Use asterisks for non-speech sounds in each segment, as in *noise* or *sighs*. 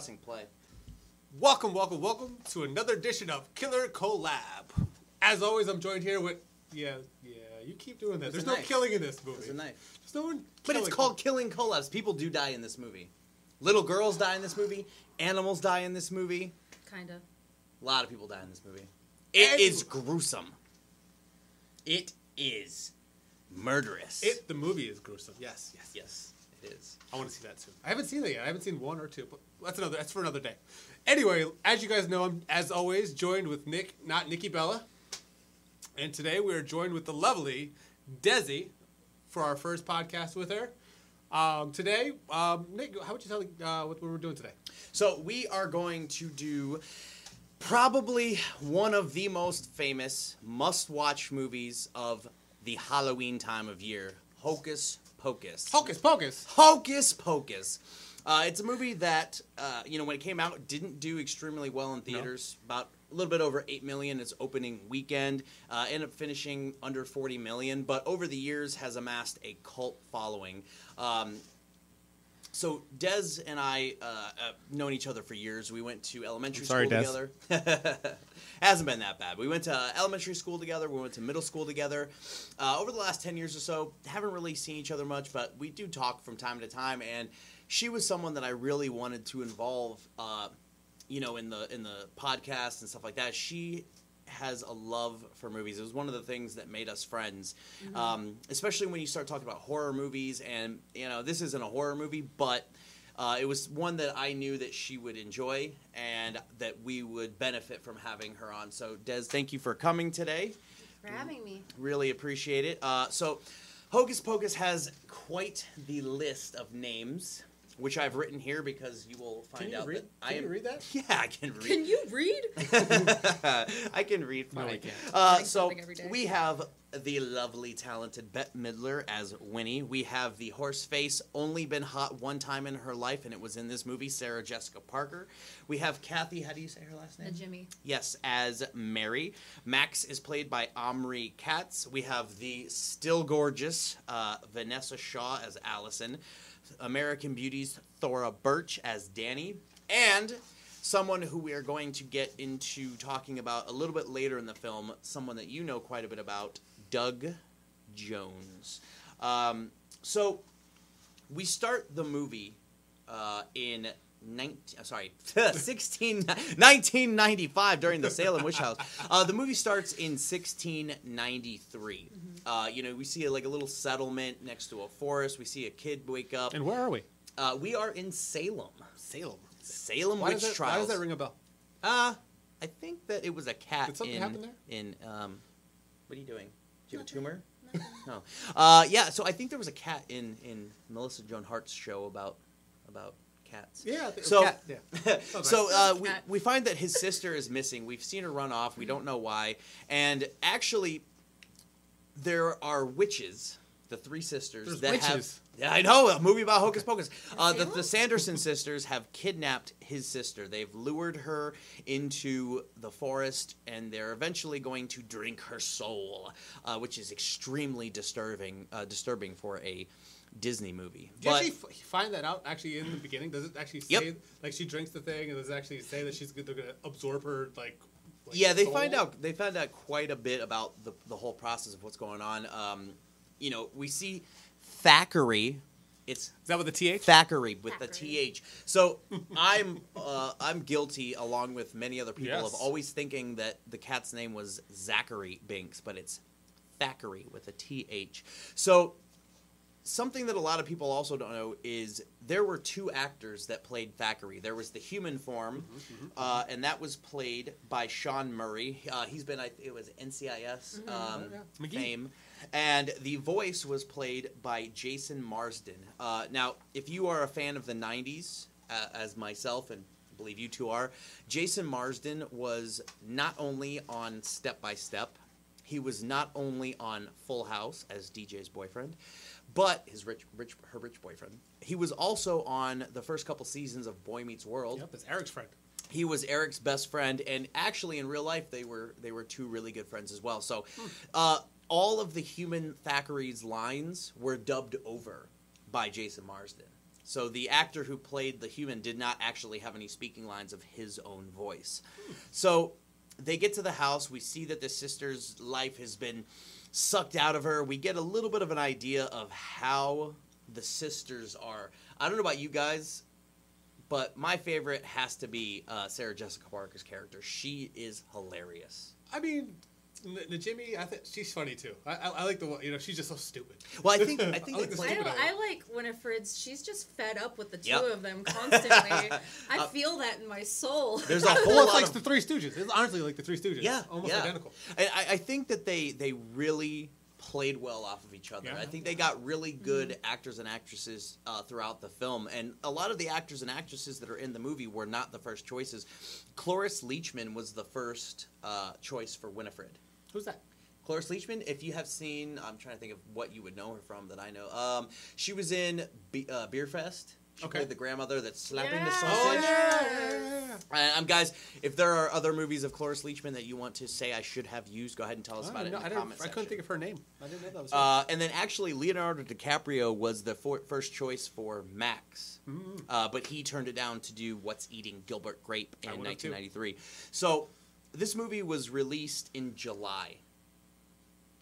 pressing play. Welcome, welcome, welcome to another edition of Killer Collab. As always, I'm joined here with yeah, yeah. You keep doing that. There's There's no knife. killing in this movie. There's a knife. There's no one. But it's called Killing Collabs. People do die in this movie. Little girls die in this movie. Animals die in this movie. Kind of. A lot of people die in this movie. It is And- gruesome. It is murderous. It. The movie is gruesome. Yes, yes. Yes, it is. I want to see that too. I haven't seen it yet. I haven't seen one or two, but that's another. That's for another day. Anyway, as you guys know, I'm as always joined with Nick, not Nikki Bella, and today we are joined with the lovely Desi for our first podcast with her. Um, today, um, Nick, how would you tell uh, what we're doing today? So we are going to do probably one of the most famous must-watch movies of the Halloween time of year, Hocus Pocus. Hocus Pocus. Hocus Pocus. Uh, it's a movie that uh, you know when it came out didn't do extremely well in theaters. About a little bit over eight million its opening weekend. Uh, ended up finishing under forty million, but over the years has amassed a cult following. Um, so Dez and I uh, uh, known each other for years. We went to elementary I'm sorry, school Dez. together. *laughs* Hasn't been that bad. We went to elementary school together. We went to middle school together. Uh, over the last ten years or so, haven't really seen each other much, but we do talk from time to time. And she was someone that I really wanted to involve, uh, you know, in the in the podcast and stuff like that. She has a love for movies. It was one of the things that made us friends, um, especially when you start talking about horror movies. And you know, this isn't a horror movie, but uh, it was one that I knew that she would enjoy and that we would benefit from having her on. So, Des, thank you for coming today. For having me. Really appreciate it. Uh, so, Hocus Pocus has quite the list of names, which I've written here because you will find Can you out read? that I Can am. you read that? *laughs* Yeah, I can read. Can you read? *laughs* I can read No, fine. we can't. Uh, so something every day. we have the lovely, talented Bette Midler as Winnie. We have the horse face, only been hot one time in her life, and it was in this movie, Sarah Jessica Parker. We have Kathy. How do you say her last A name? Jimmy. Yes, as Mary. Max is played by Omri Katz. We have the still gorgeous uh, Vanessa Shaw as Allison. American Beauty's Thora Birch as Dani. And someone who we are going to get into talking about a little bit later in the film, someone that you know quite a bit about, Doug Jones. Um, so we start the movie uh, in 19, uh, sorry, *laughs* 16, 1995 during the Salem Witch House. Uh, the movie starts in 1693. Uh, you know, we see like a little settlement next to a forest. We see a kid wake up. And where are we? Uh, we are in Salem. Salem. Salem Why Witch does, that, Trials. why does that ring a bell? Uh, I think that it was a cat Did something in happen there? in um, what are you doing? Do you have a tumor? No. Uh, yeah. So I think there was a cat in in Melissa Joan Hart's show about about cats. Yeah. I So- cat, yeah. *laughs* so uh, we, we find that his sister is missing. We've seen her run off. We don't know why. And actually, there are witches, the three sisters There's that have. Yeah, I know a movie about Hocus Pocus. Uh, the, the Sanderson sisters have kidnapped his sister. They've lured her into the forest, and they're eventually going to drink her soul, uh, which is extremely disturbing. Uh, disturbing for a Disney movie. Do you But- actually f- find that out actually in the beginning? Does it actually say Yep. like she drinks the thing, and does it actually say that she's they're gonna absorb her like? like yeah, they soul? find out they find out quite a bit about the the whole process of what's going on. Um, you know, we see Thackery. It's Is that with the th? Thackery with the Thackery. th. So I'm uh, I'm guilty, along with many other people, of always thinking that the cat's name was Zachary Binks, but it's Thackery with a th. So something that a lot of people also don't know is there were two actors that played Thackery. There was the human form, uh, and that was played by Sean Murray. Uh, he's been, I it was NCIS um, yeah. McGee. fame, and the voice was played by Jason Marsden. Uh, now, if you are a fan of the '90s, uh, as myself and I believe you two are, Jason Marsden was not only on Step by Step. He was not only on Full House as DJ's boyfriend, but his rich, rich, her rich boyfriend. He was also on the first couple seasons of Boy Meets World. Yep, it's Eric's friend. he was Eric's best friend, and actually in real life they were they were two really good friends as well. So, uh, all of the human Thackery's lines were dubbed over by Jason Marsden. So the actor who played the human did not actually have any speaking lines of his own voice. So they get to the house. We see that the sister's life has been sucked out of her. We get a little bit of an idea of how the sisters are. I don't know about you guys, but my favorite has to be uh, Sarah Jessica Parker's character. She is hilarious. I mean, N- Najimy, I think she's funny too. I, I, I like the one. You know, she's just so stupid. Well, I think *laughs* I think I like they the play- I, don't. I like Winifred's. She's just fed up with the two Yep. of them constantly. *laughs* I Uh, feel that in my soul. There's a *laughs* whole lot like of the Three Stooges. It's honestly like the Three Stooges. Yeah, almost yeah. identical. I, I- I think that they they really played well off of each other. Yeah. I think they got really good actors and actresses uh, throughout the film, and a lot of the actors and actresses that are in the movie were not the first choices. Cloris Leachman was the first uh, choice for Winifred. Who's that? Cloris Leachman, if you have seen, I'm trying to think of what you would know her from that I know. Um, she was in Be- uh, Beerfest. She Okay. played the grandmother that's slapping the sausage. Oh yeah. Uh, um, guys, if there are other movies of Cloris Leachman that you want to say I should have used, go ahead and tell us I, about it don't in I, the didn't- I couldn't think of her name. I didn't know that was her. Uh, and then actually, Leonardo DiCaprio was the for- first choice for Max, Mm. uh, but he turned it down to do What's Eating Gilbert Grape in I would've too. 1993. So this movie was released in July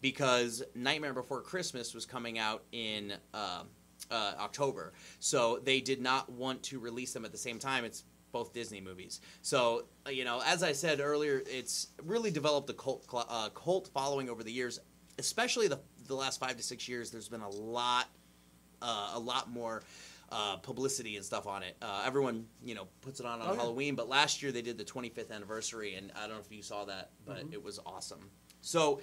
because Nightmare Before Christmas was coming out in uh, uh, October. So they did not want to release them at the same time. It's both Disney movies. So, uh, you know, as I said earlier, it's really developed a cult, uh, cult following over the years, especially the, the last five to six years. There's been a lot, uh, a lot more. Uh, publicity and stuff on it. Uh, everyone, you know, puts it on on Oh, yeah. Halloween. But last year they did the 25th anniversary, and I don't know if you saw that, but Mm-hmm. it was awesome. So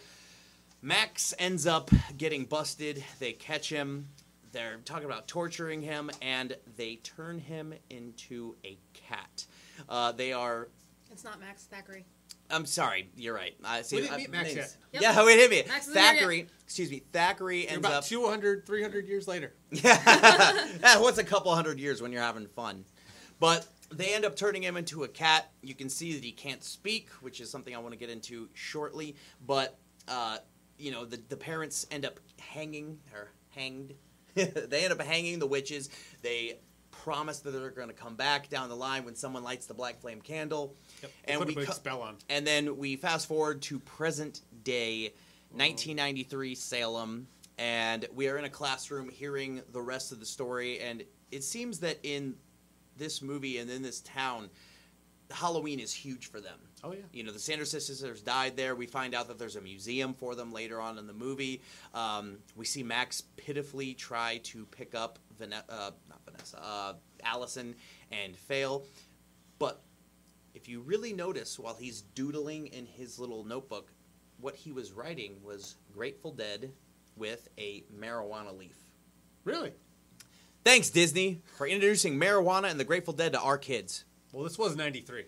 Max ends up getting busted. They catch him. They're talking about torturing him, and they turn him into a cat. Uh, they are. it's not Max Thackery. I'm sorry. You're right. I see. We didn't I- meet Max names- yet. Yep. Yeah, we hit me. Max isn't yet. Thackery. Excuse me. Thackery You're ends about up. 200, 300 years later. *laughs* *laughs* Yeah. What's a couple hundred years when you're having fun? But they end up turning him into a cat. You can see that he can't speak, which is something I want to get into shortly. But, uh, you know, the, the parents end up hanging, or hanged. *laughs* they end up hanging the witches. They promise that they're going to come back down the line when someone lights the black flame candle. Yep. And put we a co- spell on. And then we fast forward to present day, 1993 Salem, and we are in a classroom hearing the rest of the story. And it seems that in this movie and in this town, Halloween is huge for them. Oh yeah. You know, the Sanderson sisters died there. We find out that there's a museum for them later on in the movie. Um, we see Max pitifully try to pick up Vanessa, uh, not Vanessa, uh, Allison, and fail. But if you really notice, while he's doodling in his little notebook, what he was writing was Grateful Dead with a marijuana leaf. Really? Thanks, Disney, for introducing marijuana and the Grateful Dead to our kids. Well, this was '93.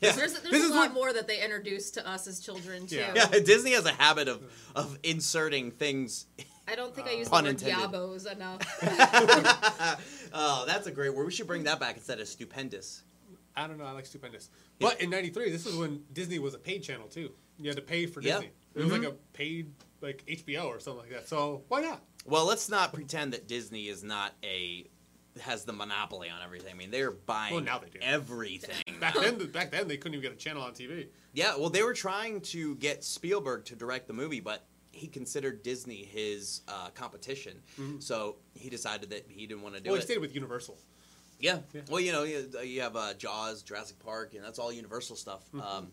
Yeah. There's, This there's is a lot what- more that they introduced to us as children too. Yeah. Yeah, Disney has a habit of, of inserting things. I don't think I uh, used Pun the word intended. yabos enough. *laughs* oh, that's a great word. We should bring that back instead of stupendous. I don't know. I like Stupendous. But in '93, this is when Disney was a paid channel too. You had to pay for. Disney. It was like a paid like HBO or something like that. So why not? Well, let's not pretend that Disney is not a has the monopoly on everything. I mean, they're buying Well, now they do. everything. Back then, back then they couldn't even get a channel on TV. yeah, well, they were trying to get Spielberg to direct the movie, but he considered Disney his uh, competition, so he decided that he didn't want to do it. well, he stayed with Universal. Yeah. Yeah. Well, you know, you, you have uh, Jaws, Jurassic Park, and that's all Universal stuff. Mm-hmm. Um,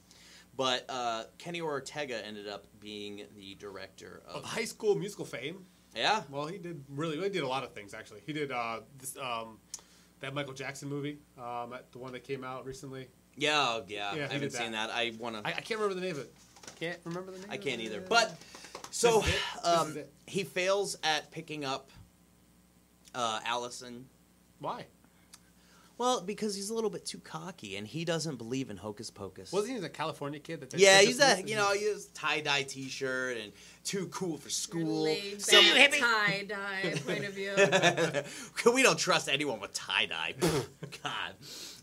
but uh, Kenny Ortega ended up being the director Of of. High School Musical fame. Yeah. Well, he did really. He did a lot of things actually. He did uh, this um, that Michael Jackson movie, um, the one that came out recently. Yeah, oh, yeah. Yeah, I haven't did seen that. I want to. I, I can't remember the name of it. Can't remember the name. I can't either. But so This is it. This um, he fails at picking up uh, Allison. why? Well, because he's a little bit too cocky, and he doesn't believe in hocus pocus. Wasn't he a California kid? That Yeah, he's just a missed? you know he has tie dye t shirt and too cool for school. Laid Some back hippie- tie dye point of view. *laughs* we don't trust anyone with tie dye. *laughs* God.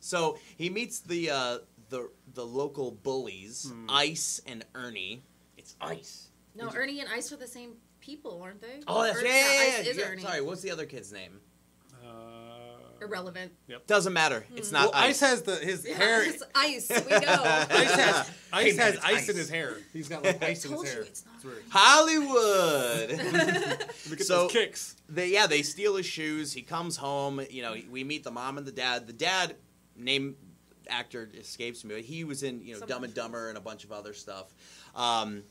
So he meets the uh, the the local bullies, Hmm. Ice and Ernie. It's Ice. No, Ernie and Ice are the same people, aren't they? Oh, that's Ernie- yeah, yeah, yeah, Ice is yeah. Ernie. Sorry, what's the other kid's name? Uh, Irrelevant. Doesn't matter. It's well, not Ice. Ice. has the his Yeah, hair. it's ice. We *laughs* go. Ice has Hey, ice man, has it's ice, in ice. his hair. He's got like ice in his Told you hair. it's not. weird. Hollywood. *laughs* Look at So- those kicks. they yeah they steal his shoes. He comes home. You know we meet the mom and the dad. The dad name actor escapes me. but He was in you know Some- Dumb and Dumber and a bunch of other stuff. Um,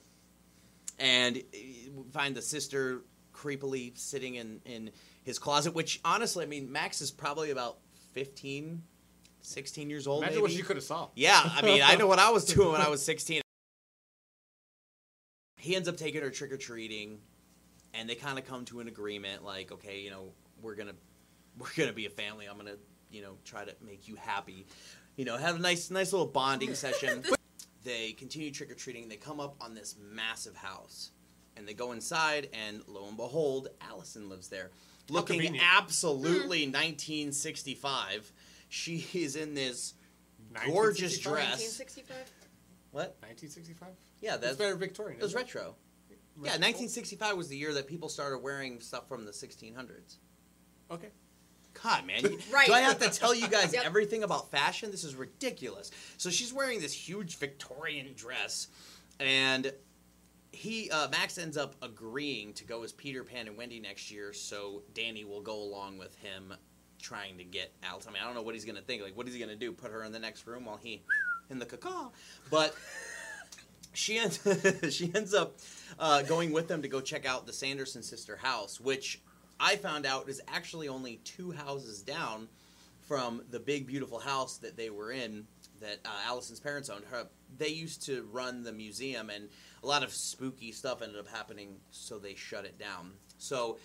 and we find the sister creepily sitting in in his closet. Which honestly, I mean, Max is probably about 15, 16 years old. Imagine maybe. what she could have saw. Yeah, I mean, I know what I was doing when I was *laughs* 16. He ends up taking her trick or treating, and they kind of come to an agreement, like, okay, you know, we're gonna we're gonna be a family. I'm gonna, you know, try to make you happy. You know, have a nice nice little bonding *laughs* session. they continue trick or treating. They come up on this massive house, and they go inside, and lo and behold, Allison lives there, looking convenient. absolutely hmm. 1965. She is in this gorgeous 1965? dress. 1965. What? 1965. Yeah, That's that's very Victorian. it was isn't retro. Yeah, 1965 was the year that people started wearing stuff from the 1600s. Okay. God, man. *laughs* you- Right. Do I have to tell you guys *laughs* Yep. everything about fashion? This is ridiculous. So she's wearing this huge Victorian dress, and he uh, Max ends up agreeing to go as Peter Pan and Wendy next year, so Dani will go along with him, trying to get Alice. I mean, I don't know what he's gonna think. Like, what is he gonna do? Put her in the next room while he in the caca? But *laughs* she ends *laughs* she ends up uh, going with them to go check out the Sanderson sister house, which I found out is actually only two houses down from the big beautiful house that they were in that uh, Allison's parents owned. Her, they used to run the museum, and a lot of spooky stuff ended up happening, so they shut it down. So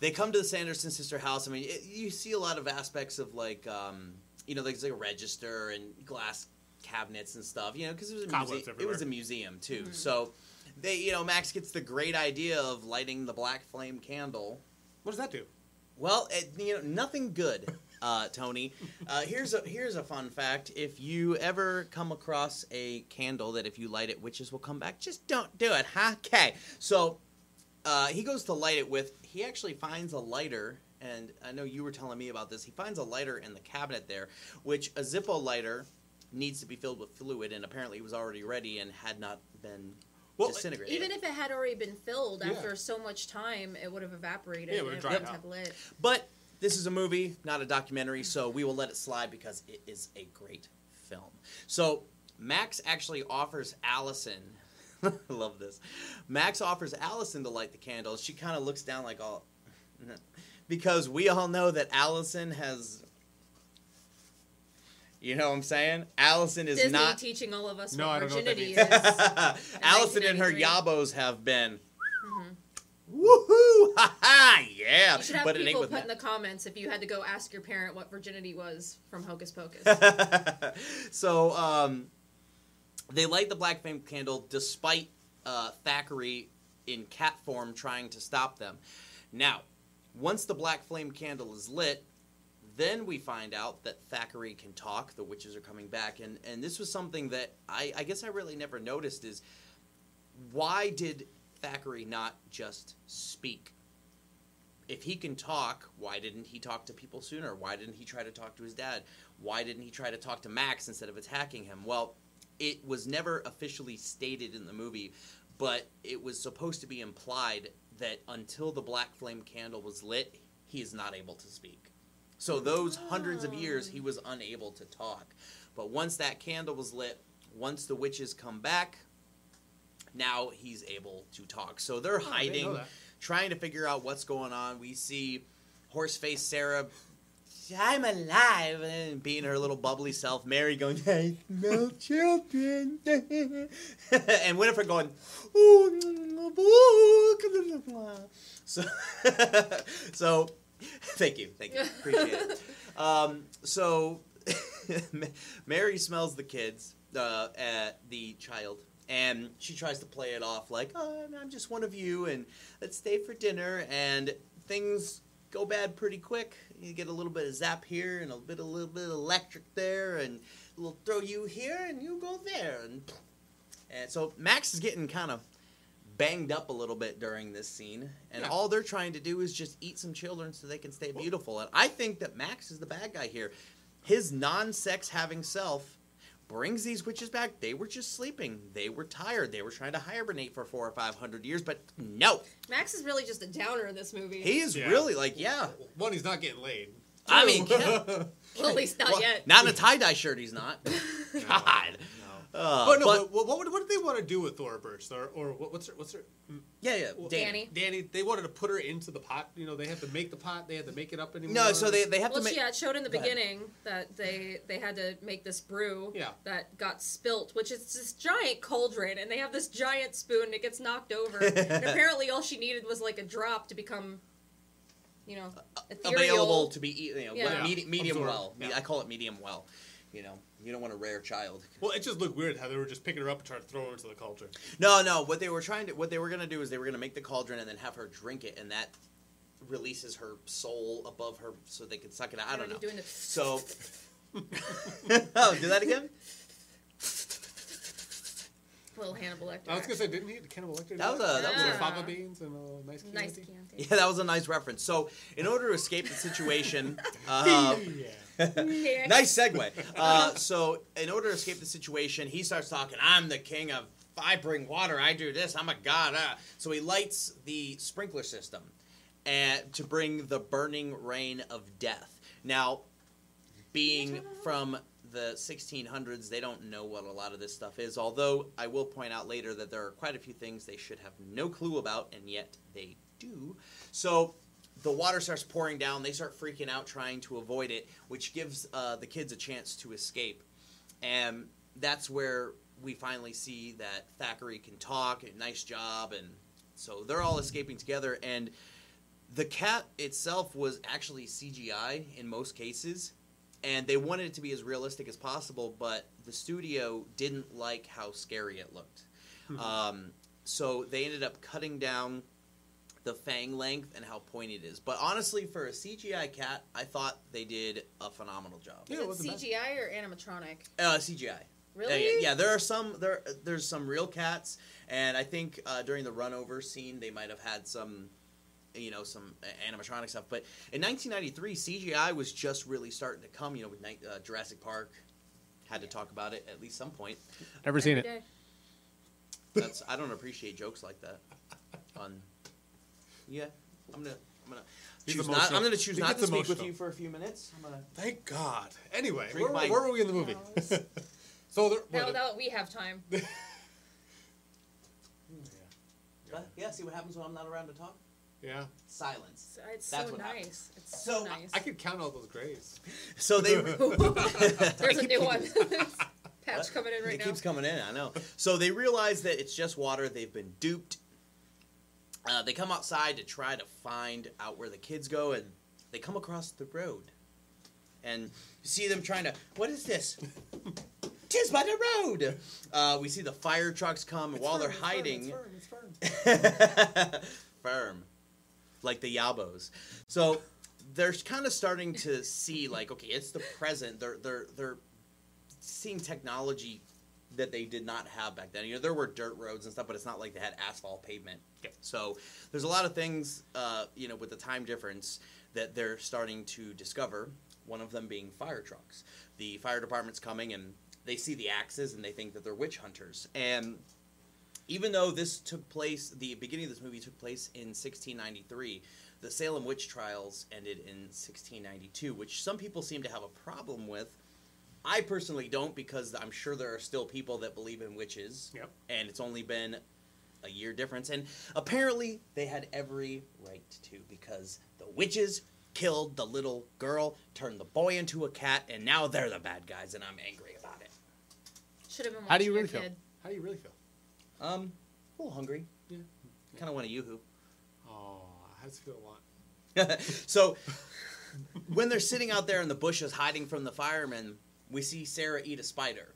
they come to the Sanderson sister house. I mean, it, you see a lot of aspects of like, um, you know, there's like a register and glass cabinets and stuff. You know, because it was a museum. It was a museum too. So they, you know, Max gets the great idea of lighting the black flame candle. What does that do? Well, it, you know, nothing good, *laughs* uh, Tony. Uh, here's a here's a fun fact: if you ever come across a candle that if you light it, witches will come back, just don't do it, huh? *laughs* Okay. So uh, he goes to light it with. He actually finds a lighter, and I know you were telling me about this. He finds a lighter in the cabinet there, which a Zippo lighter needs to be filled with fluid, and apparently it was already ready and had not been Well, disintegrated. Even if it had already been filled Yeah. after so much time, it would have evaporated. Yeah, it and would've it dried out. have lit. But this is a movie, not a documentary, so we will let it slide because it is a great film. So Max actually offers Allison. I *laughs* love this. Max offers Allison to light the candle. She kind of looks down like all, *laughs* because we all know that Allison has. You know what I'm saying? Allison is Disney not. teaching all of us No, I what don't know what that virginity is. *laughs* Allison and her yabos have been. Woohoo! *laughs* Ha ha! Yeah! You should have but people put in the comments if you had to go ask your parent what virginity was from Hocus Pocus. *laughs* so um, they light the black flame candle despite uh, Thackery in cat form trying to stop them. Now, once the black flame candle is lit, then we find out that Thackery can talk. The witches are coming back, and and this was something that I, I guess I really never noticed is why did Thackery not just speak? If he can talk, why didn't he talk to people sooner? Why didn't he try to talk to his dad? Why didn't he try to talk to Max instead of attacking him? Well, it was never officially stated in the movie, but it was supposed to be implied that until the black flame candle was lit, he is not able to speak. So those hundreds of years he was unable to talk. But once that candle was lit, once the witches come back, now he's able to talk. So they're Oh, I didn't know hiding, that. trying to figure out what's going on. We see horseface Sarah I'm alive and being her little bubbly self. Mary going, I smell children. *laughs* and Winifred going, ooh. So, *laughs* so Thank you, thank you, appreciate it. *laughs* Um, so, Mary smells the kids, uh, at the child, and she tries to play it off like, "Oh, I'm just one of you, and let's stay for dinner." And things go bad pretty quick. You get a little bit of zap here, and a bit, a little bit of electric there, and we'll throw you here, and you go there, and and so Max is getting kind of banged up a little bit during this scene, and Yeah. all they're trying to do is just eat some children so they can stay beautiful. And I think that Max is the bad guy here. His non-sex having self brings these witches back. They were just sleeping. They were tired. They were trying to hibernate for four or five hundred years, but no, Max is really just a downer in this movie. he is Yeah. really like, yeah. One, he's not getting laid. I mean, yeah. *laughs* well, at least not Well, yet. Not in a tie-dye shirt. He's not. *laughs* God. Uh, But no, but- but, what, what, what did they want to do with Thora Birch? Or, or what, what's her, what's her, yeah, yeah. Well, Dani. Dani. Dani? They wanted to put her into the pot. You know, they have to make the pot. They had to make it up anymore. No, so they, they have Well, to make. she had showed in the Go ahead. beginning that they they had to make this brew Yeah. that got spilt, which is this giant cauldron, and they have this giant spoon. and It gets knocked over, *laughs* and apparently all she needed was like a drop to become, you know, ethereal. available to be eat, you know, Yeah. medi- medium Absorb, well. yeah. I call it medium well. You know, you don't want a rare child. Well, it just looked weird how they were just picking her up and trying to throw her into the cauldron. No, no. What they were trying to, what they were gonna do is they were gonna make the cauldron and then have her drink it, and that releases her soul above her, so they could suck it out. I don't know. you're Doing the, So, *laughs* *laughs* oh, do that again. little Hannibal Lecter. I was gonna say, didn't he? Cannibal Lecter. That was a- that With was her a- fava beans and a nice candy. nice Chianti. Yeah, that was a nice reference. So, in order to escape the situation, uh, *laughs* yeah. *laughs* Nice segue. Uh, *laughs* so, in order to escape the situation, he starts talking. I'm the king of. I bring water. I do this. I'm a god. Uh. So he lights the sprinkler system, and to bring the burning rain of death. Now, being from the 1600s, they don't know what a lot of this stuff is. Although I will point out later that there are quite a few things they should have no clue about, and yet they do. So the water starts pouring down. They start freaking out, trying to avoid it, which gives uh, the kids a chance to escape. And that's where we finally see that Thackery can talk. Nice job, and so they're all escaping together. And the cat itself was actually CGI in most cases, and they wanted it to be as realistic as possible. But the studio didn't like how scary it looked, um, so they ended up cutting down the fang length and how pointy it is. But honestly, for a CGI cat, I thought they did a phenomenal job. Yeah, Is it it wasn't bad. CGI or animatronic? Uh, CGI. Really? Yeah, yeah, yeah, there are some there. There's some real cats, and I think uh, during the runover scene they might have had some, you know, some uh, animatronic stuff. But in 1993, CGI was just really starting to come. You know, with Night- uh, Jurassic Park, had to talk about it at least some point. Never seen it. Every day. That's I don't appreciate jokes like that. On, yeah, I'm gonna I'm gonna He's choose not. emotional. I'm gonna choose He not to gets speak with emotional. you for a few minutes. I'm gonna. Thank God. Anyway, Drink where, my- where were we in the movie? Nose. *laughs* so there, Now, what, now we have time. *laughs* Uh, yeah, see what happens when I'm not around to talk. yeah, Silence. It's, it's That's so what nice. happens. It's So, so nice. I could count all those grays. *laughs* So they. There's a new one. Patch coming in right it now. keeps coming in. I know. So they realize that it's just water. They've been duped. Uh, they come outside to try to find out where the kids go, and they come across the road, and you see them trying to. What is this? Tis by the road. Uh, we see the fire trucks come, and while they're hiding, *laughs* firm, like the Yabos. So they're kind of starting to see, like, okay, it's the present. They're they're they're seeing technology that they did not have back then. You know, there were dirt roads and stuff, but it's not like they had asphalt pavement. Yep. So there's a lot of things, uh, you know, with the time difference that they're starting to discover. One of them being fire trucks. The fire department's coming and they see the axes and they think that they're witch hunters. And even though this took place, the beginning of this movie took place in 1693, the Salem witch trials ended in 1692, which some people seem to have a problem with. I personally don't because I'm sure there are still people that believe in witches, Yep. and it's only been a year difference. And apparently, they had every right to because the witches killed the little girl, turned the boy into a cat, and now they're the bad guys, and I'm angry about it. Should have been How do you really your feel? kid. How do you really feel? Um, a little hungry. Yeah. Kind of want a yoo-hoo. Oh, I does it feel a lot? *laughs* so when they're sitting out there in the bushes hiding from the firemen, we see Sarah eat a spider,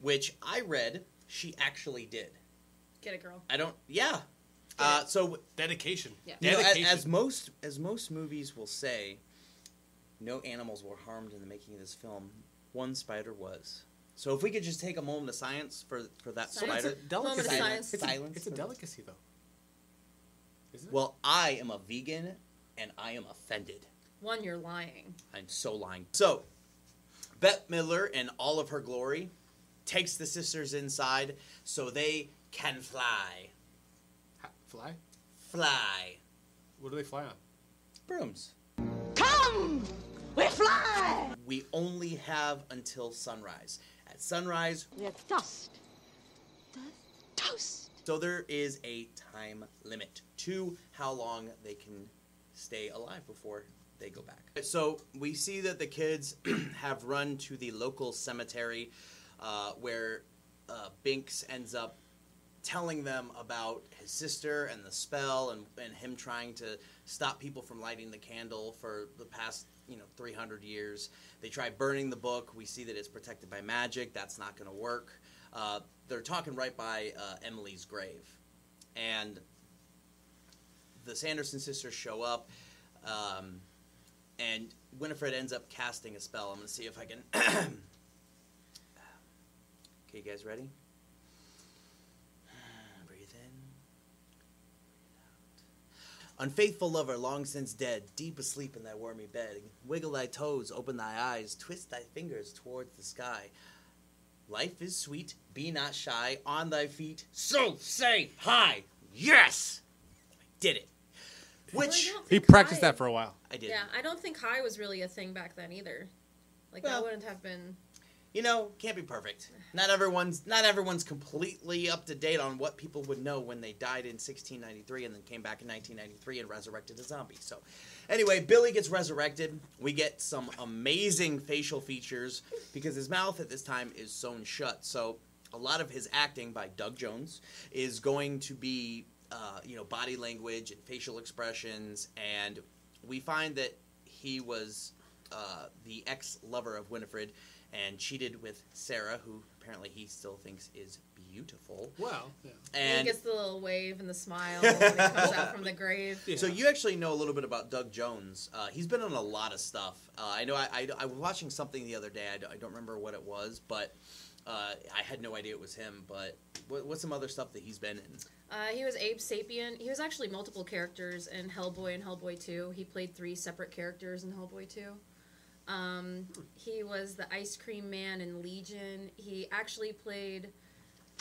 which I read she actually did. Get it, girl. I don't. Yeah. Uh, so Dedication. Yeah. you know, as, Dedication. as most as most movies will say, no animals were harmed in the making of this film. One spider was. So if we could just take a moment of science for for that Science. It's a spider. delicacy. Moment of science. It's a, Silence. it's a delicacy, though. Isn't it? Well, I am a vegan and I am offended. One, you're lying. I'm so lying. So, Bette Midler, in all of her glory takes the sisters inside so they can fly. Ha- fly? Fly. What do they fly on? Brooms. Come! We fly! We only have until sunrise. At sunrise, we have dust. Dust. Toast. so there is a time limit to how long they can stay alive before they go back. So we see that the kids *clears throat* have run to the local cemetery uh, where uh, Binks ends up telling them about his sister and the spell and, and him trying to stop people from lighting the candle for the past you know 300 years. They try burning the book. We see that it's protected by magic. That's not going to work. Uh, they're talking right by uh, emily's grave. And the sanderson sisters show up um, and winifred ends up casting a spell i'm going to see if i can *coughs* okay you guys ready *sighs* Breathe in. Unfaithful lover, long since dead, deep asleep in thy wormy bed, wiggle thy toes, open thy eyes, twist thy fingers towards the sky. Life is sweet, be not shy, on thy feet, so say hi. Yes! I did it. Well, I Which don't He practiced high- that for a while. I did. Yeah, I don't think high was really a thing back then either. Like Well- that wouldn't have been. you know, can't be perfect. Not everyone's not everyone's completely up to date on what people would know when they died in 1693 and then came back in 1993 and resurrected a zombie. So, anyway, Billy gets resurrected. We get some amazing facial features because his mouth at this time is sewn shut. So, a lot of his acting by Doug Jones is going to be, uh, you know, body language and facial expressions, and we find that he was uh, the ex lover of Winifred and cheated with Sarah, who apparently he still thinks is beautiful. Well, yeah. And he gets the little wave and the smile *laughs* when he comes out from the grave. Yeah. so you actually know a little bit about Doug Jones. Uh, he's been on a lot of stuff. Uh, I know I, I, I was watching something the other day. I, don't- I don't remember what it was, but uh, I had no idea it was him. But what, what's some other stuff that he's been in? Uh, he was Abe Sapien. He was actually multiple characters in Hellboy and Hellboy 2. He played three separate characters in Hellboy 2. Um, he was the Ice Cream Man in Legion. He actually played.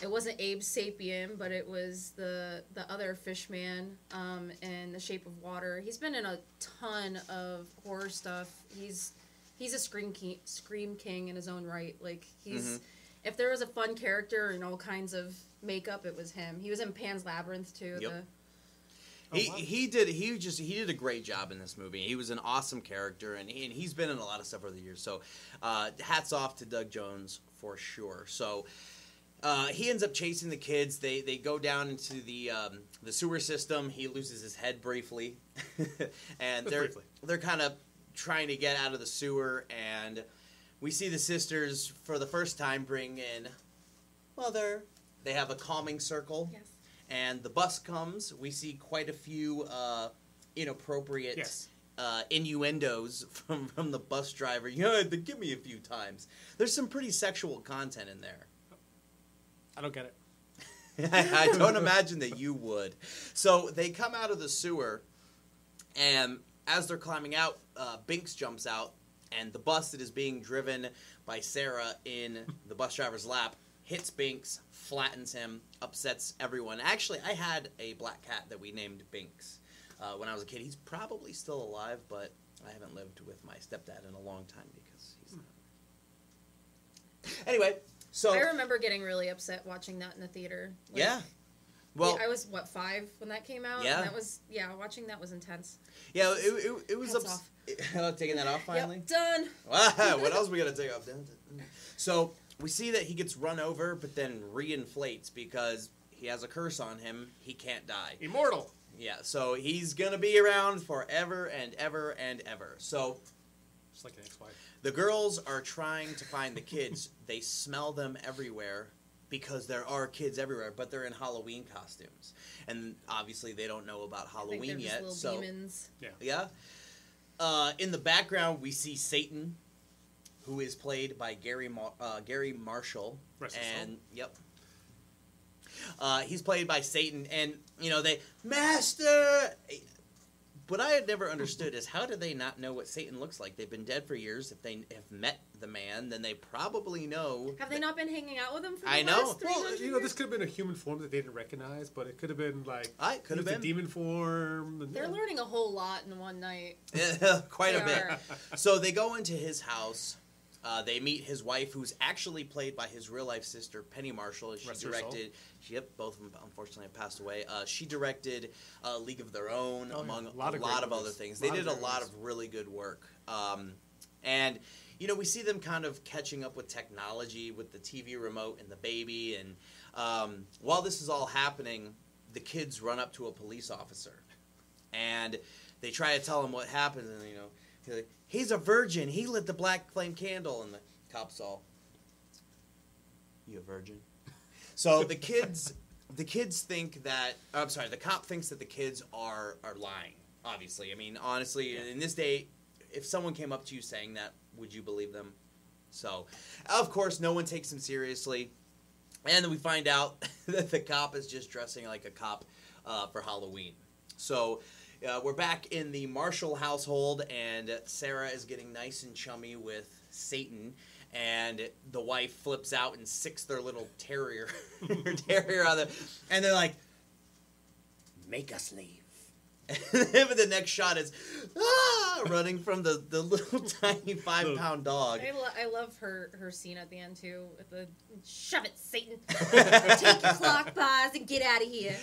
It wasn't Abe Sapien, but it was the the other fish man um, in The Shape of Water. He's been in a ton of horror stuff. He's he's a scream king, scream king in his own right. Like he's Mhm. If there was a fun character and all kinds of makeup, it was him. He was in Pan's Labyrinth too. Yep. The, He, wow. he did he just he did a great job in this movie. He was an awesome character, and, he, and he's been in a lot of stuff over the years. So, uh, hats off to Doug Jones for sure. So, uh, he ends up chasing the kids. They they go down into the um, the sewer system. He loses his head briefly, *laughs* and *laughs* they're briefly. they're kind of trying to get out of the sewer. And we see the sisters for the first time bring in mother. They have a calming circle yes. and the bus comes. We see quite a few uh, inappropriate Yes. uh, innuendos from, from the bus driver. You know, they give me a few times. There's some pretty sexual content in there. I don't get it. *laughs* I don't imagine that you would. So they come out of the sewer, and as they're climbing out, uh, Binks jumps out, and the bus that is being driven by Sarah in the bus driver's lap hits Binks, flattens him, upsets everyone. Actually, I had a black cat that we named Binks uh, when I was a kid. He's probably still alive, but I haven't lived with my stepdad in a long time because he's not. Anyway, so I remember getting really upset watching that in the theater. Like, yeah. Well, I was what five when that came out. Yeah. and that was yeah. Watching that was intense. Yeah, it, it, it was Hats ups- Oh, *laughs* taking that off finally. Yep, done. *laughs* Wow, what else we gotta take off? So we see that he gets run over, but then reinflates because he has a curse on him. He can't die. Immortal. Yeah, so he's gonna be around forever and ever and ever. So Just like an ex-wife. the girls are trying to find the kids. they smell them everywhere because there are kids everywhere, but they're in Halloween costumes, and obviously they don't know about I think they're Halloween just yet. little So demons. yeah. Uh, in the background, we see Satan, who is played by Garry Mar- uh, Garry Marshall, Rest his and yep. Uh, he's played by Satan, and you know they master. What I had never understood is how do they not know what Satan looks like? They've been dead for years. If they have met the man, then they probably know. Have they not been hanging out with him for the I know. last Well, 300 you know, this could have been a human form that they didn't recognize, but it could have been like I could have been a demon form. They're learning a whole lot in one night. *laughs* quite a They bit. So they go into his house. Uh, they meet his wife, who's actually played by his real life sister, Penny Marshall. She Rest directed. She, yep, both of them unfortunately have passed away. Uh, she directed uh, League of Their Own, Oh, among A a lot lot of of, other things. They did a lot movies. of really good work. Um, and you know, we see them kind of catching up with technology, with the TV remote and the baby. And um, while this is all happening, the kids run up to a police officer, and they try to tell him what happened. And you know, he's a virgin. He lit the black flame candle, and the cops all, you a virgin? So *laughs* the kids, the kids think that. I'm sorry, the cop thinks that the kids are are lying. Obviously, I mean, honestly, in this day, if someone came up to you saying that, would you believe them? So, of course, no one takes him seriously. And then we find out *laughs* that the cop is just dressing like a cop uh, for Halloween. So uh, we're back in the Marshall household, and Sarah is getting nice and chummy with Satan. And the wife flips out and sicks their little terrier, *laughs* terrier on the, and they're like, "Make us leave." *laughs* And then the next shot is ah, running from the, the little *laughs* tiny five pound dog. I, lo- I love her her scene at the end too with the shove it Satan *laughs* take your Clark bars and get out of here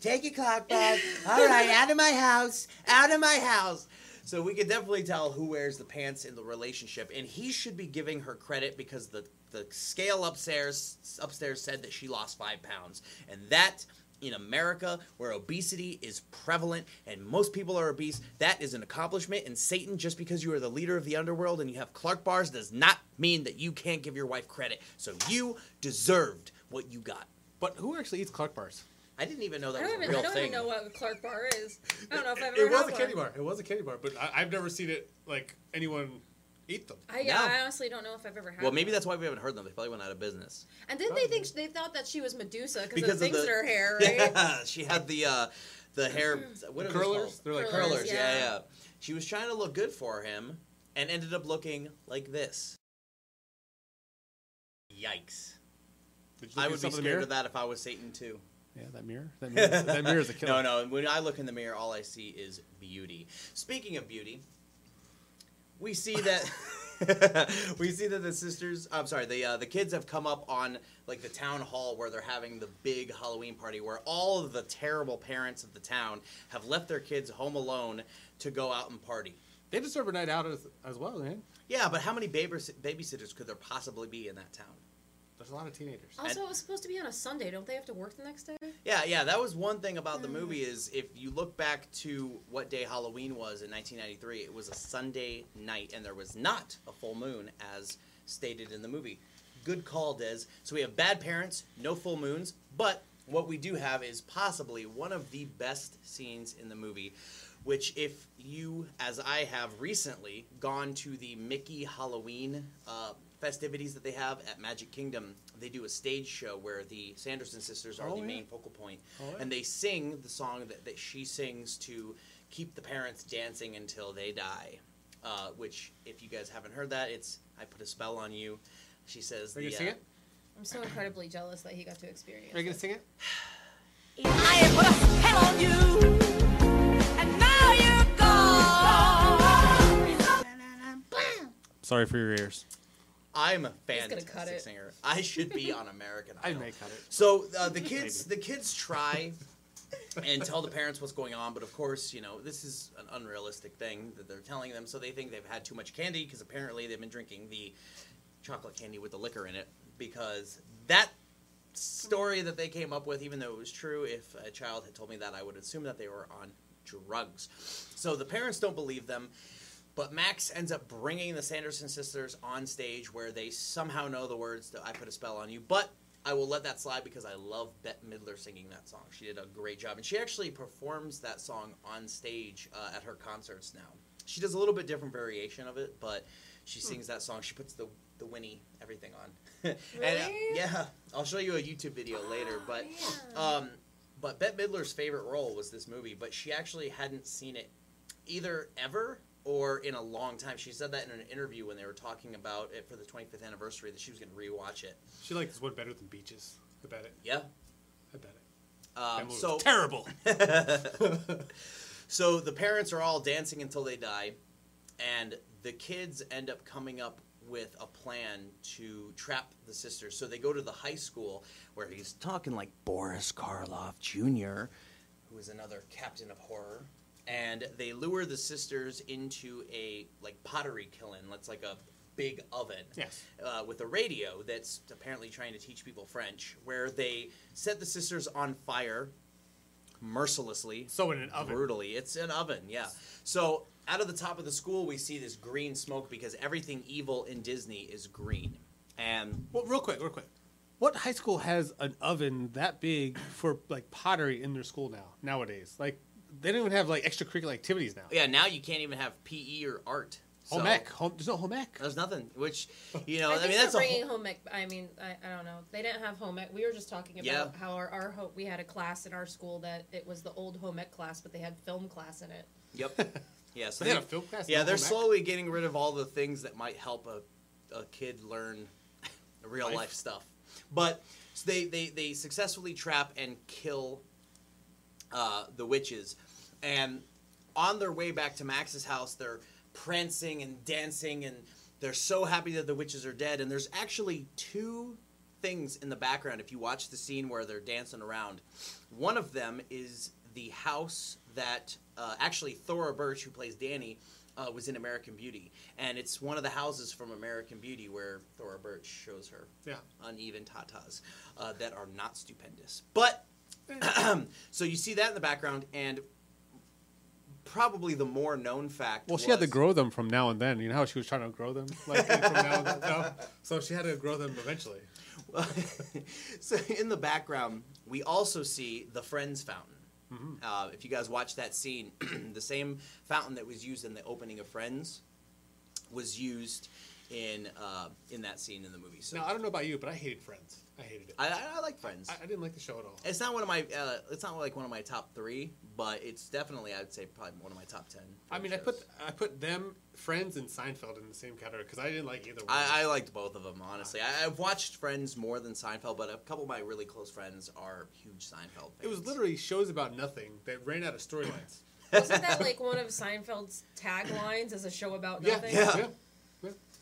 Take your clock back. All right, out of my house. Out of my house. So we can definitely tell who wears the pants in the relationship, and he should be giving her credit because the the scale upstairs upstairs said that she lost five pounds, and that. In America, where obesity is prevalent and most people are obese, that is an accomplishment. And Satan, just because you are the leader of the underworld and you have Clark bars, does not mean that you can't give your wife credit. So you deserved what you got. But who actually eats Clark bars? I didn't even know that I was a even real I don't thing. even know what a Clark bar is I don't know if I've ever. It ever was had a candy one. bar. It was a candy bar, but I, I've never seen it like anyone eat them. I, No. I honestly don't know if I've ever had Well, maybe one. that's why we haven't heard them. They probably went out of business. and didn't they think they thought that she was Medusa because Because of the of things the- in her hair *laughs* right Yeah, she had the uh, the hair. What are Curlers? They're like Curlers, curlers. Yeah. yeah. yeah, She was trying to look good for him, and ended up looking like this. Yikes! Did you look I would be yourself in the scared mirror? of that if I was Satan too. Yeah, that mirror. That *laughs* mirror. that mirror is a killer. No, no. When I look in the mirror, all I see is beauty. Speaking of beauty, we see that *laughs* we see that the sisters. I'm sorry. The uh, the kids have come up on like the town hall where they're having the big Halloween party, where all of the terrible parents of the town have left their kids home alone to go out and party. They deserve a night out as, as well, man. Yeah, but how many babys- babysitters could there possibly be in that town? There's a lot of teenagers. also it was supposed to be on a Sunday don't they have to work the next day Yeah, yeah, that was one thing about the movie is if you look back to what day Halloween was in 1993, it was a Sunday night and there was not a full moon as stated in the movie. Good call, Des. So we have bad parents, no full moons, but what we do have is possibly one of the best scenes in the movie, which if you, as I have recently, gone to the Mickey Halloween uh, festivities that they have at Magic Kingdom, they do a stage show where the Sanderson sisters are Oh, the yeah. main focal point, Oh, yeah. and they sing the song that, that she sings to keep the parents dancing until they die. Uh, which, if you guys haven't heard that, it's "I put a spell on you." She says, Are you the, gonna sing uh, it? I'm so incredibly jealous that he got to experience Are you gonna it. sing it? *sighs* I put a spell on you, and now you're gone. Sorry for your ears. I'm a He's gonna fantastic cut it. singer. I should be on American Idol. I Idol. may cut it. So uh, the kids, the kids try and tell the parents what's going on, but of course, you know, this is an unrealistic thing that they're telling them. So they think they've had too much candy because apparently they've been drinking the chocolate candy with the liquor in it because that story that they came up with, even though it was true. If a child had told me that, I would assume that they were on drugs. So the parents don't believe them. But Max ends up bringing the Sanderson sisters on stage where they somehow know the words that I put a spell on you. But I will let that slide because I love Bette Midler singing that song. She did a great job. And she actually performs that song on stage uh, at her concerts now. She does a little bit different variation of it, but she sings that song. She puts the, the Winnie everything on. *laughs* and, uh, yeah, I'll show you a YouTube video later. But man. um, but Bette Midler's favorite role was this movie, but she actually hadn't seen it either ever or in a long time. She said that in an interview when they were talking about it for the 25th anniversary that she was going to rewatch it. She liked this one better than Beaches. I bet it. Yeah. I bet it. Um, so was terrible. *laughs* *laughs* so the parents are all dancing until they die, and the kids end up coming up with a plan to trap the sisters. So they go to the high school where he's talking like Boris Karloff Jr., who is another captain of horror, and they lure the sisters into a like pottery kiln. That's like a big oven Yes. uh, with a radio that's apparently trying to teach people French, where they set the sisters on fire mercilessly So in an oven. brutally. It's an oven, yeah. So out of the top of the school, we see this green smoke because everything evil in Disney is green. And Well, real quick, real quick. What high school has an oven that big for like pottery in their school now? Nowadays, like they don't even have like extracurricular activities now. yeah, now you can't even have PE or art. So home ec, home, there's no home ec. There's nothing. Which *laughs* you know, I I, think mean, that's they're a bringing whole, home ec. I mean, I, I don't know. They didn't have home ec. We were just talking about Yeah. how our, our ho- we had a class in our school that it was the old home ec class, but they had film class in it. Yep. *laughs* Yeah. So they, they had a film class. Yeah, they're home ec? slowly getting rid of all the things that might help a, a kid learn *laughs* real Life. life, stuff. But so they, they, they successfully trap and kill uh, the witches. And on their way back to Max's house, they're prancing and dancing, and they're so happy that the witches are dead. And there's actually two things in the background if you watch the scene where they're dancing around. One of them is the house that uh, actually Thora Birch, who plays Dani, uh, was in American Beauty, and it's one of the houses from American Beauty where Thora Birch shows her Yeah. uneven tatas uh, that are not stupendous. But *clears throat* so you see that in the background, and probably the more known fact. Well, she had to grow them from now and then. You know how she was trying to grow them, like from now and then. No? *laughs* So she had to grow them eventually. *laughs* so in the background, we also see the Friends fountain. Uh, if you guys watch that scene, *clears throat* the same fountain that was used in the opening of Friends was used in uh, in that scene in the movie. So Now I don't know about you, but I hated Friends. I hated it. I, I, I like Friends. I, I didn't like the show at all. It's not one of my. Uh, it's not like one of my top three, but it's definitely I'd say probably one of my top ten. I mean, I put I put them, Friends, and Seinfeld in the same category because I didn't like either one. I, I liked both of them honestly. I, I've watched Friends more than Seinfeld, but a couple of my really close friends are huge Seinfeld fans. it was literally shows about nothing that ran out of storylines. Wasn't that like one of Seinfeld's taglines as a show about nothing? yeah, Yeah. yeah.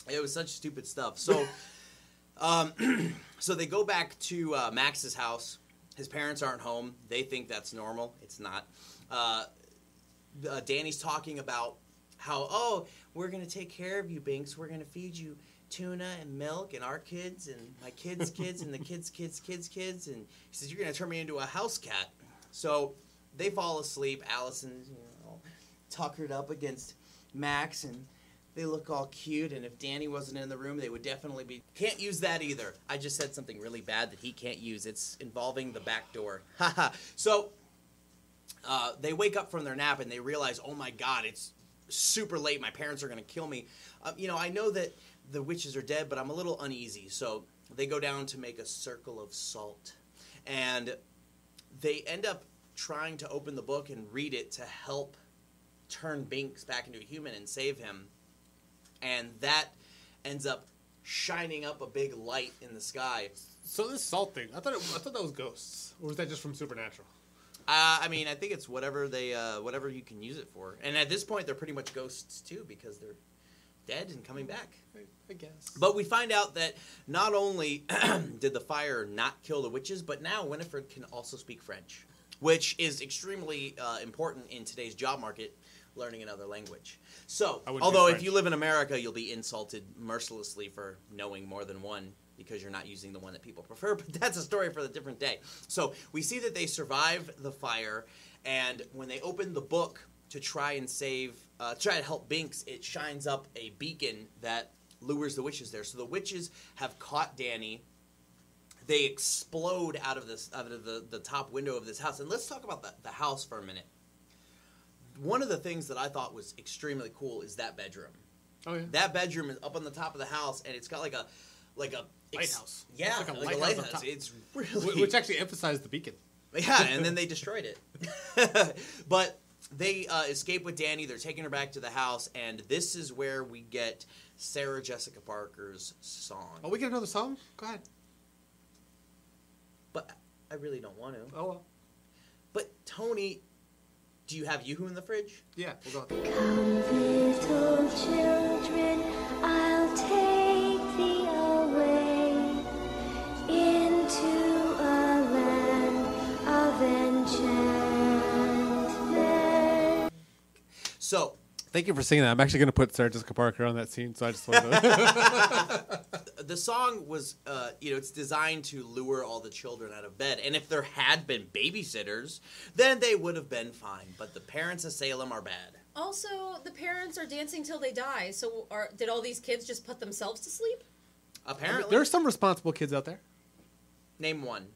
It was such stupid stuff. So, *laughs* um, *clears throat* so they go back to uh, Max's house. His parents aren't home. They think that's normal. It's not. Uh, uh, Dani's talking about how, oh, we're gonna take care of you, Binks. We're gonna feed you tuna and milk, and our kids, and my kids' kids, and the *laughs* kids' kids' kids' kids. And he says, you're gonna turn me into a house cat. So they fall asleep. Allison's, you know, tuckered up against Max, and they look all cute. And if Dani wasn't in the room, they would definitely be. Can't use that either. I just said something really bad that he can't use. It's involving the back door. *laughs* Haha. so uh, they wake up from their nap and they realize, oh my god, it's super late. My parents are going to kill me. Um, you know, I know that the witches are dead, but I'm a little uneasy. So they go down to make a circle of salt. And they end up trying to open the book and read it to help turn Binks back into a human and save him. And that ends up shining up a big light in the sky. So this salt thing, I thought it, I thought that was ghosts, or was that just from Supernatural? Uh, I mean, I think it's whatever they, uh, whatever you can use it for. And at this point, they're pretty much ghosts too because they're dead and coming back. I, I guess. But we find out that not only *clears throat* did the fire not kill the witches, but now Winifred can also speak French, which is extremely uh, important in today's job market, learning another language. So, although if you live in America, you'll be insulted mercilessly for knowing more than one because you're not using the one that people prefer, *laughs* but that's a story for a different day. So we see that they survive the fire, and when they open the book to try and save, uh, try to help Binks, it shines up a beacon that lures the witches there. So the witches have caught Dani. They explode out of this out of the, the top window of this house. And let's talk about the, the house for a minute. One of the things that I thought was extremely cool is that bedroom. Oh yeah. That bedroom is up on the top of the house, and it's got like a like a Lighthouse. Yeah, It's like a like a lighthouse on lighthouse. top. It's really Which actually emphasized the beacon. *laughs* yeah, and then they destroyed it. *laughs* but they uh, escape with Dani. They're taking her back to the house, and this is where we get Sarah Jessica Parker's song. Oh, we get another song. Go ahead. But I really don't want to. Oh well. But Tony, do you have YooHoo in the fridge? Yeah, we'll go. Come, little children, I'll take thee away into a land of enchantment. So Thank you for singing that. I'm actually going to put Sarah Jessica Parker on that scene, so I just wanted to. *laughs* *laughs* the song was, uh, you know, it's designed to lure all the children out of bed. And if there had been babysitters, then they would have been fine. But the parents of Salem are bad. Also, the parents are dancing till they die. So, are, did all these kids just put themselves to sleep? Apparently, there are some responsible kids out there. name one.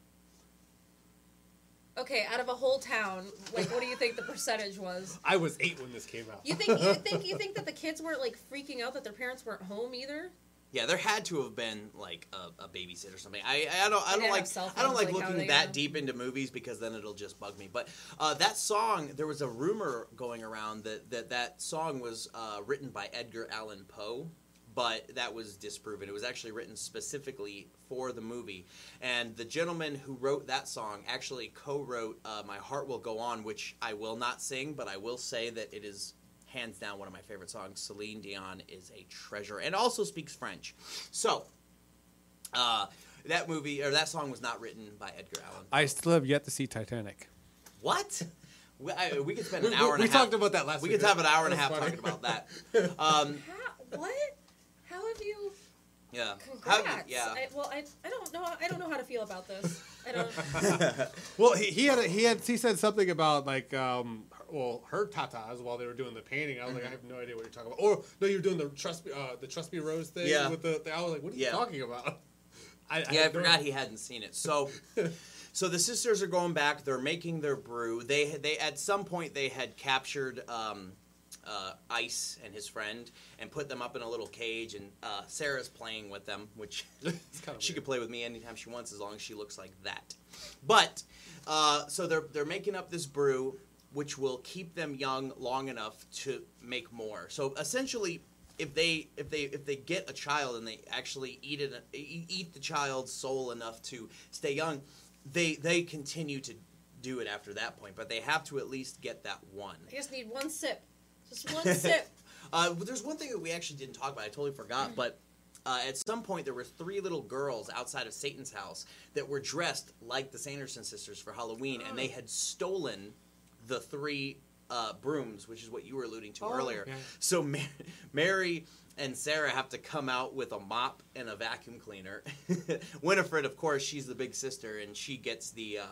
Okay, out of a whole town, like, what do you think the percentage was? *laughs* I was eight when this came out. You think you *laughs* think you think that the kids weren't like freaking out that their parents weren't home either? Yeah, there had to have been like a, a babysitter or something. I I don't I don't like I don't like like, looking that deep into movies because then it'll just bug me. But uh, that song, there was a rumor going around that that that song was uh, written by Edgar Allan Poe, but that was disproven. It was actually written specifically for the movie, and the gentleman who wrote that song actually co-wrote uh, "My Heart Will Go On," which I will not sing, but I will say that it is hands down one of my favorite songs. Celine Dion is a treasure and also speaks French. So, uh, that movie or that song was not written by Edgar Allan. I still have yet to see Titanic. What? We, I, we could spend an hour and we a half. talked about that last we week. could have an hour and a half was talking about that. *laughs* Um, How, what? How have you? yeah. Congrats. do you- yeah. I, well, I, I don't know. I don't know how to feel about this. I don't. *laughs* *laughs* Well, he, he had a, he had he said something about like um well her tatas while they were doing the painting. I was like I have no idea what you're talking about. Or no, you're doing the trust me uh, the trust me rose thing Yeah. with the, the I was like what are you talking about? *laughs* I, Yeah, I no- forgot he hadn't seen it. So, *laughs* so the sisters are going back. They're making their brew. They they at some point they had captured um, uh, Ice and his friend and put them up in a little cage. And uh, Sarah's playing with them, which *laughs* she could play with me anytime she wants, as long as she looks like that. But uh, so they're they're making up this brew, which will keep them young long enough to make more. So essentially. If they if they if they get a child and they actually eat it eat the child's soul enough to stay young, they they continue to do it after that point. But they have to at least get that one. I just need one sip. Just one *laughs* sip. Uh, there's one thing that we actually didn't talk about. I totally forgot. But uh, at some point, there were three little girls outside of Satan's house that were dressed like the Sanderson sisters for Halloween, and they had stolen the three uh, brooms, which is what you were alluding to Oh, earlier. yeah. So Ma- Mary and Sarah have to come out with a mop and a vacuum cleaner. *laughs* Winifred, of course, she's the big sister, and she gets the. Uh,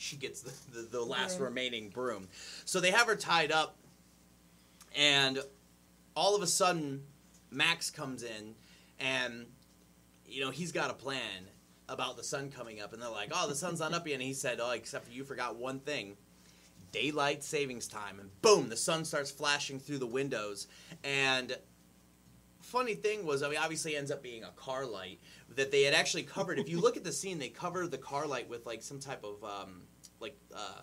she gets the, the, the last Broom. remaining broom. So they have her tied up and all of a sudden max comes in and you know he's got a plan about the sun coming up and they're like oh the sun's not up yet and he said oh except for you forgot one thing daylight savings time and boom the sun starts flashing through the windows and funny thing was i mean obviously it ends up being a car light that they had actually covered if you look at the scene they cover the car light with like some type of um, like uh,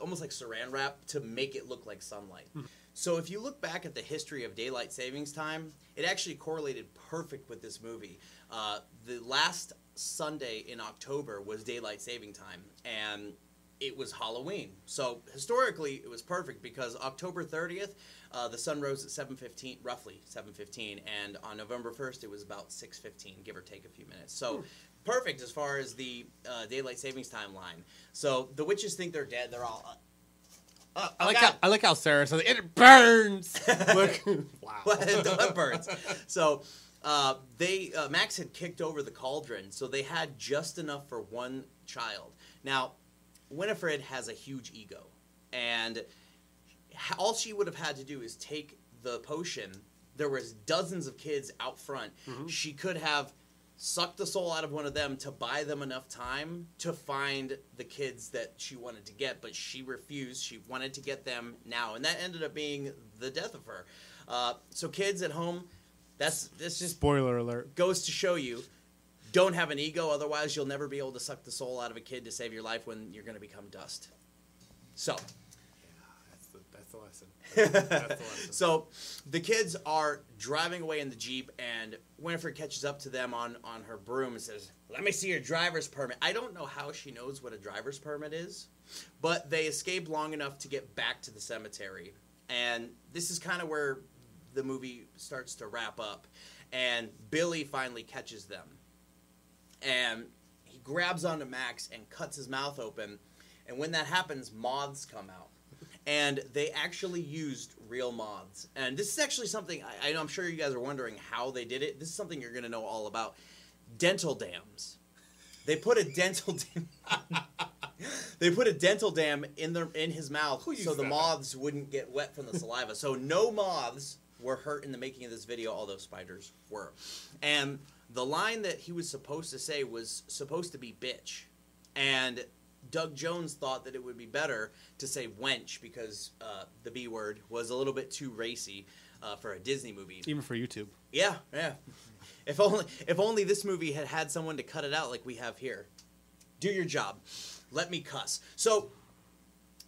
almost like saran wrap to make it look like sunlight. So if you look back at the history of daylight savings time, it actually correlated perfect with this movie. Uh, the last Sunday in October was daylight saving time, and it was Halloween. So historically, it was perfect because October 30th, uh, the sun rose at 7:15, roughly 7:15, and on November 1st, it was about 6:15, give or take a few minutes. So perfect as far as the uh, daylight savings timeline. So the witches think they're dead. They're all. Uh, uh, I like oh, how God. I like how Sarah said it burns. *laughs* Look, *laughs* wow. Well, it burns. So uh, they uh, Max had kicked over the cauldron, so they had just enough for one child. Now, Winifred has a huge ego, and all she would have had to do is take the potion. There was dozens of kids out front. She could have sucked the soul out of one of them to buy them enough time to find the kids that she wanted to get, but she refused. She wanted to get them now, and that ended up being the death of her. Uh, so, kids at home, that's this just Spoiler alert. goes to show you don't have an ego otherwise you'll never be able to suck the soul out of a kid to save your life when you're going to become dust. So. That's the, that's the. *laughs* That's the lesson. so the kids are driving away in the jeep and winifred catches up to them on on her broom and says let me see your driver's permit. I don't know how she knows what a driver's permit is but they escape long enough to get back to the cemetery. And this is kind of where the movie starts to wrap up and billy finally catches them and he grabs onto Max and cuts his mouth open. And when that happens, moths come out. And they actually used real moths. And this is actually something I, I know I'm sure you guys are wondering how they did it. This is something you're going to know all about. Dental dams. They put a dental dam. *laughs* they put a dental dam in their in his mouth so the that? moths wouldn't get wet from the saliva. So no moths were hurt in the making of this video, although spiders were. And the line that he was supposed to say was supposed to be bitch. And Doug Jones thought that it would be better to say wench because uh, the B word was a little bit too racy uh, for a Disney movie. Even for YouTube. Yeah, yeah. If only if only this movie had had someone to cut it out like we have here. Do your job. Let me cuss. So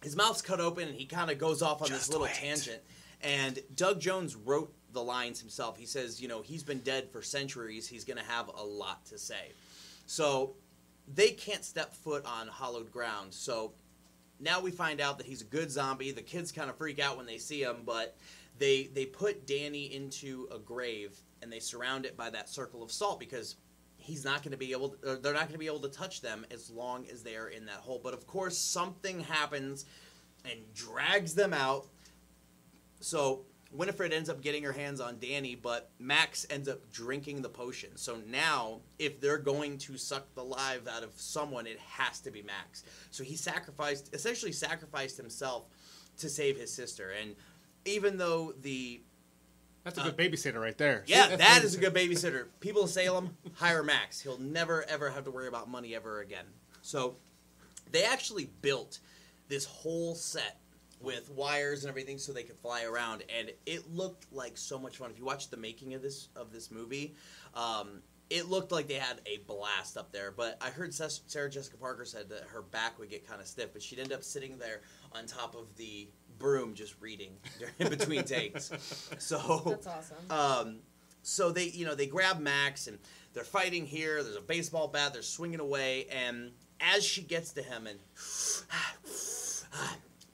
his mouth's cut open and he kind of goes off on this little wait. tangent. And Doug Jones wrote the lines himself. He says, you know, he's been dead for centuries. He's going to have a lot to say. So they can't step foot on hollowed ground. So now we find out that he's a good zombie. The kids kind of freak out when they see him, but they they put Dani into a grave and they surround it by that circle of salt because he's not going to be able to, they're not going to be able to touch them as long as they are in that hole. But of course, something happens and drags them out. So Winifred ends up getting her hands on Dani, but Max ends up drinking the potion. So now, if they're going to suck the life out of someone, it has to be Max. So he sacrificed, essentially sacrificed himself to save his sister. And even though the That's a good uh, babysitter right there. yeah, That's that is a good babysitter. People of Salem, hire Max. He'll never ever have to worry about money ever again. So they actually built this whole set with wires and everything so they could fly around and it looked like so much fun if you watch the making of this of this movie um, it looked like they had a blast up there but i heard sarah jessica parker said that her back would get kind of stiff but she'd end up sitting there on top of the broom just reading in between takes so That's awesome. um, so they, you know, they grab Max and they're fighting here. There's a baseball bat. They're swinging away, and as she gets to him, and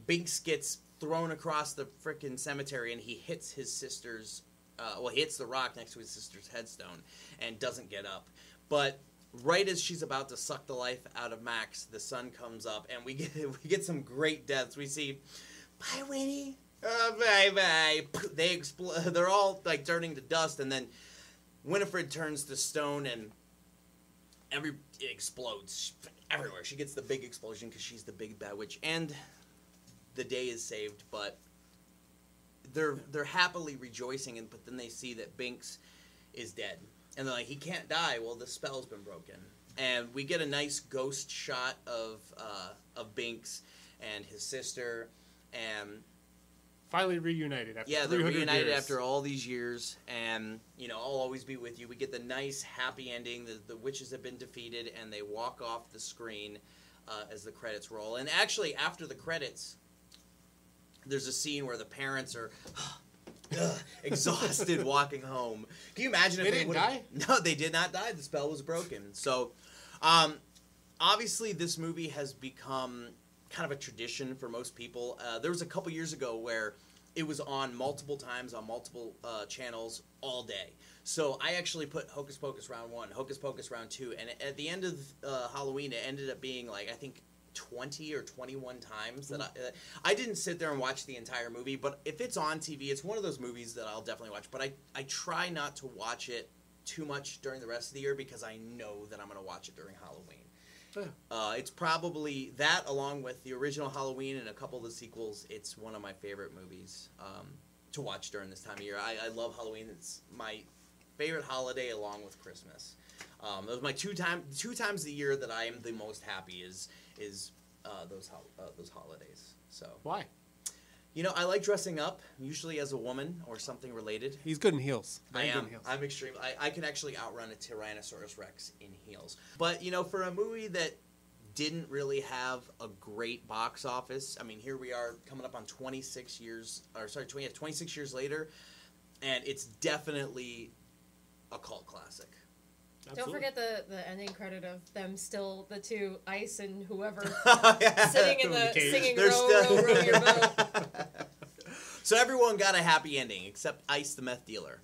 Binks gets thrown across the frickin' cemetery, and he hits his sister's. Uh, well, he hits the rock next to his sister's headstone, and doesn't get up. But right as she's about to suck the life out of Max, the sun comes up, and we *laughs* get we get some great deaths. We see, bye, Winnie. Uh, bye bye. *laughs* They explode. *laughs* They're all like turning to dust, and then Winifred turns to stone, and every it explodes everywhere. She gets the big explosion because she's the big bad witch, and the day is saved. But they're they're happily rejoicing, and but then they see that Binks is dead, and they're like, he can't die. Well, the spell's been broken, and we get a nice ghost shot of uh, of Binks and his sister, and Finally reunited after yeah, they're reunited years. after all these years, and you know, I'll always be with you. We get the nice, happy ending. The, the witches have been defeated, and they walk off the screen uh, as the credits roll. And actually, after the credits, there's a scene where the parents are *gasps* exhausted walking home. Can you imagine if They they, didn't would've- *laughs* No, they did not die. The spell was broken. So, um, obviously, this movie has become kind of a tradition for most people. Uh, there was a couple years ago where it was on multiple times on multiple uh, channels all day. So I actually put Hocus Pocus round one, Hocus Pocus round two, and at the end of uh, Halloween, it ended up being like I think. 20 or 21 times that I, I didn't sit there and watch the entire movie but if it's on TV it's one of those movies that I'll definitely watch but I, I try not to watch it too much during the rest of the year because I know that I'm gonna watch it during Halloween. Yeah. Uh, it's probably that, along with the original Halloween and a couple of the sequels. It's one of my favorite movies um, to watch during this time of year. I, I love Halloween. It's my favorite holiday, along with Christmas. Um, those are my two time two times a year that I am the most happy is is uh, those hol- uh, those holidays. So Why? you know, I like dressing up, usually as a woman or something related. He's good in heels. I Very good am. in heels. I'm extreme. I, I can actually outrun a Tyrannosaurus Rex in heels. But you know, for a movie that didn't really have a great box office, I mean, here we are coming up on 26 years, or sorry, 20, yeah, 26 years later, and it's definitely a cult classic. Don't forget the, the ending credit of them still the two ice and whoever *laughs* Sitting sitting in the the singing They're row, still- row row your *laughs* boat. so everyone got a happy ending except Ice the meth dealer.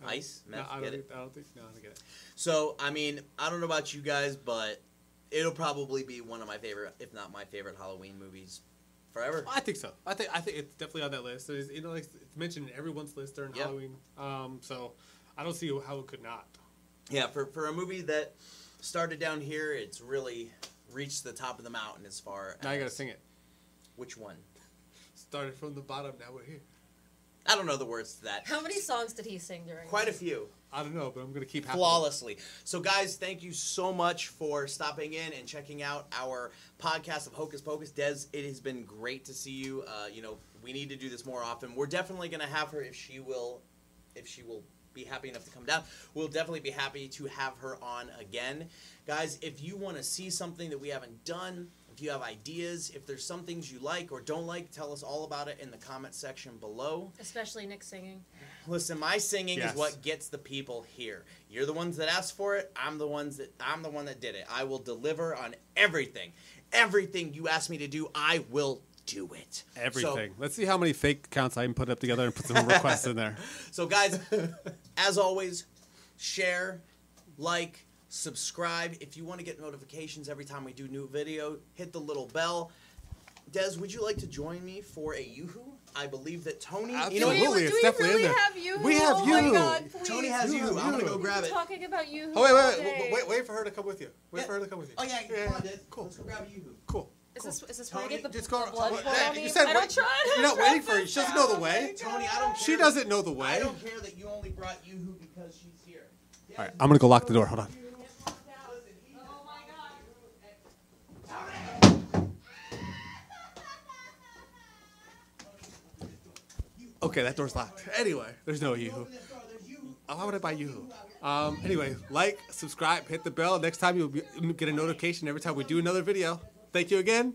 No. Ice, No, meth, I get don't, it? think, I don't think. No, I don't get it. So, I mean, I don't know about you guys, but it'll probably be one of my favorite, if not my favorite, Halloween movies forever. I think so. I think I think it's definitely on that list. It's, you know, like, it's mentioned in everyone's list during Yep. Halloween. Um, so I don't see how it could not. Yeah, for, for a movie that started down here, it's really reached the top of the mountain as far Now you gotta sing it. Which one? Started from the bottom. Now we're here. I don't know the words to that. How many songs did he sing during? Quite a few. I don't know, but I'm gonna keep happening. flawlessly. So, guys, thank you so much for stopping in and checking out our podcast of Hocus Pocus. Des, it has been great to see you. Uh, you know, we need to do this more often. We're definitely going to have her if she will, if she will be happy enough to come down. We'll definitely be happy to have her on again, guys. If you want to see something that we haven't done. If you have ideas, if there's some things you like or don't like, tell us all about it in the comment section below. Especially Nick singing. Listen, my singing Yes. is what gets the people here. You're the ones that asked for it. I'm the ones that I'm the one that did it. I will deliver on everything. Everything you ask me to do, I will do it. Everything. Let's see how many fake accounts I can put up together and put some requests in there. So, *laughs* so guys, as always, share, like, subscribe. If you want to get notifications every time we do new video, hit the little bell. Des, would you like to join me for a yoo-hoo? I believe that Tony. You know Absolutely. what? we, it's do we definitely in there. have you? We have oh my you. God, please. Tony has You, you. I'm gonna go grab it. Talking about you. Oh wait, wait, wait, wait, wait, wait for her to come with you. Wait Yeah. for her to come with you. Oh yeah, yeah, come on, Des. cool, Let's go grab a yoo-hoo. cool. Is this is this Tony, where I get the, Just go. the blood wait, poured hey, on me? You said, I don't try. You're not *laughs* waiting for her. She doesn't know the way. Tony, I don't care. She doesn't know the way. I don't care that you only brought Yoo-Hoo because she's here. All right, I'm gonna go lock the door. Hold on. Oh my god. Okay, that door's locked. Anyway, there's no yoo-hoo. Oh, why would I buy yoo-hoo? Um, anyway, like, subscribe, hit the bell. Next time you'll be, get a notification every time we do another video. Thank you again.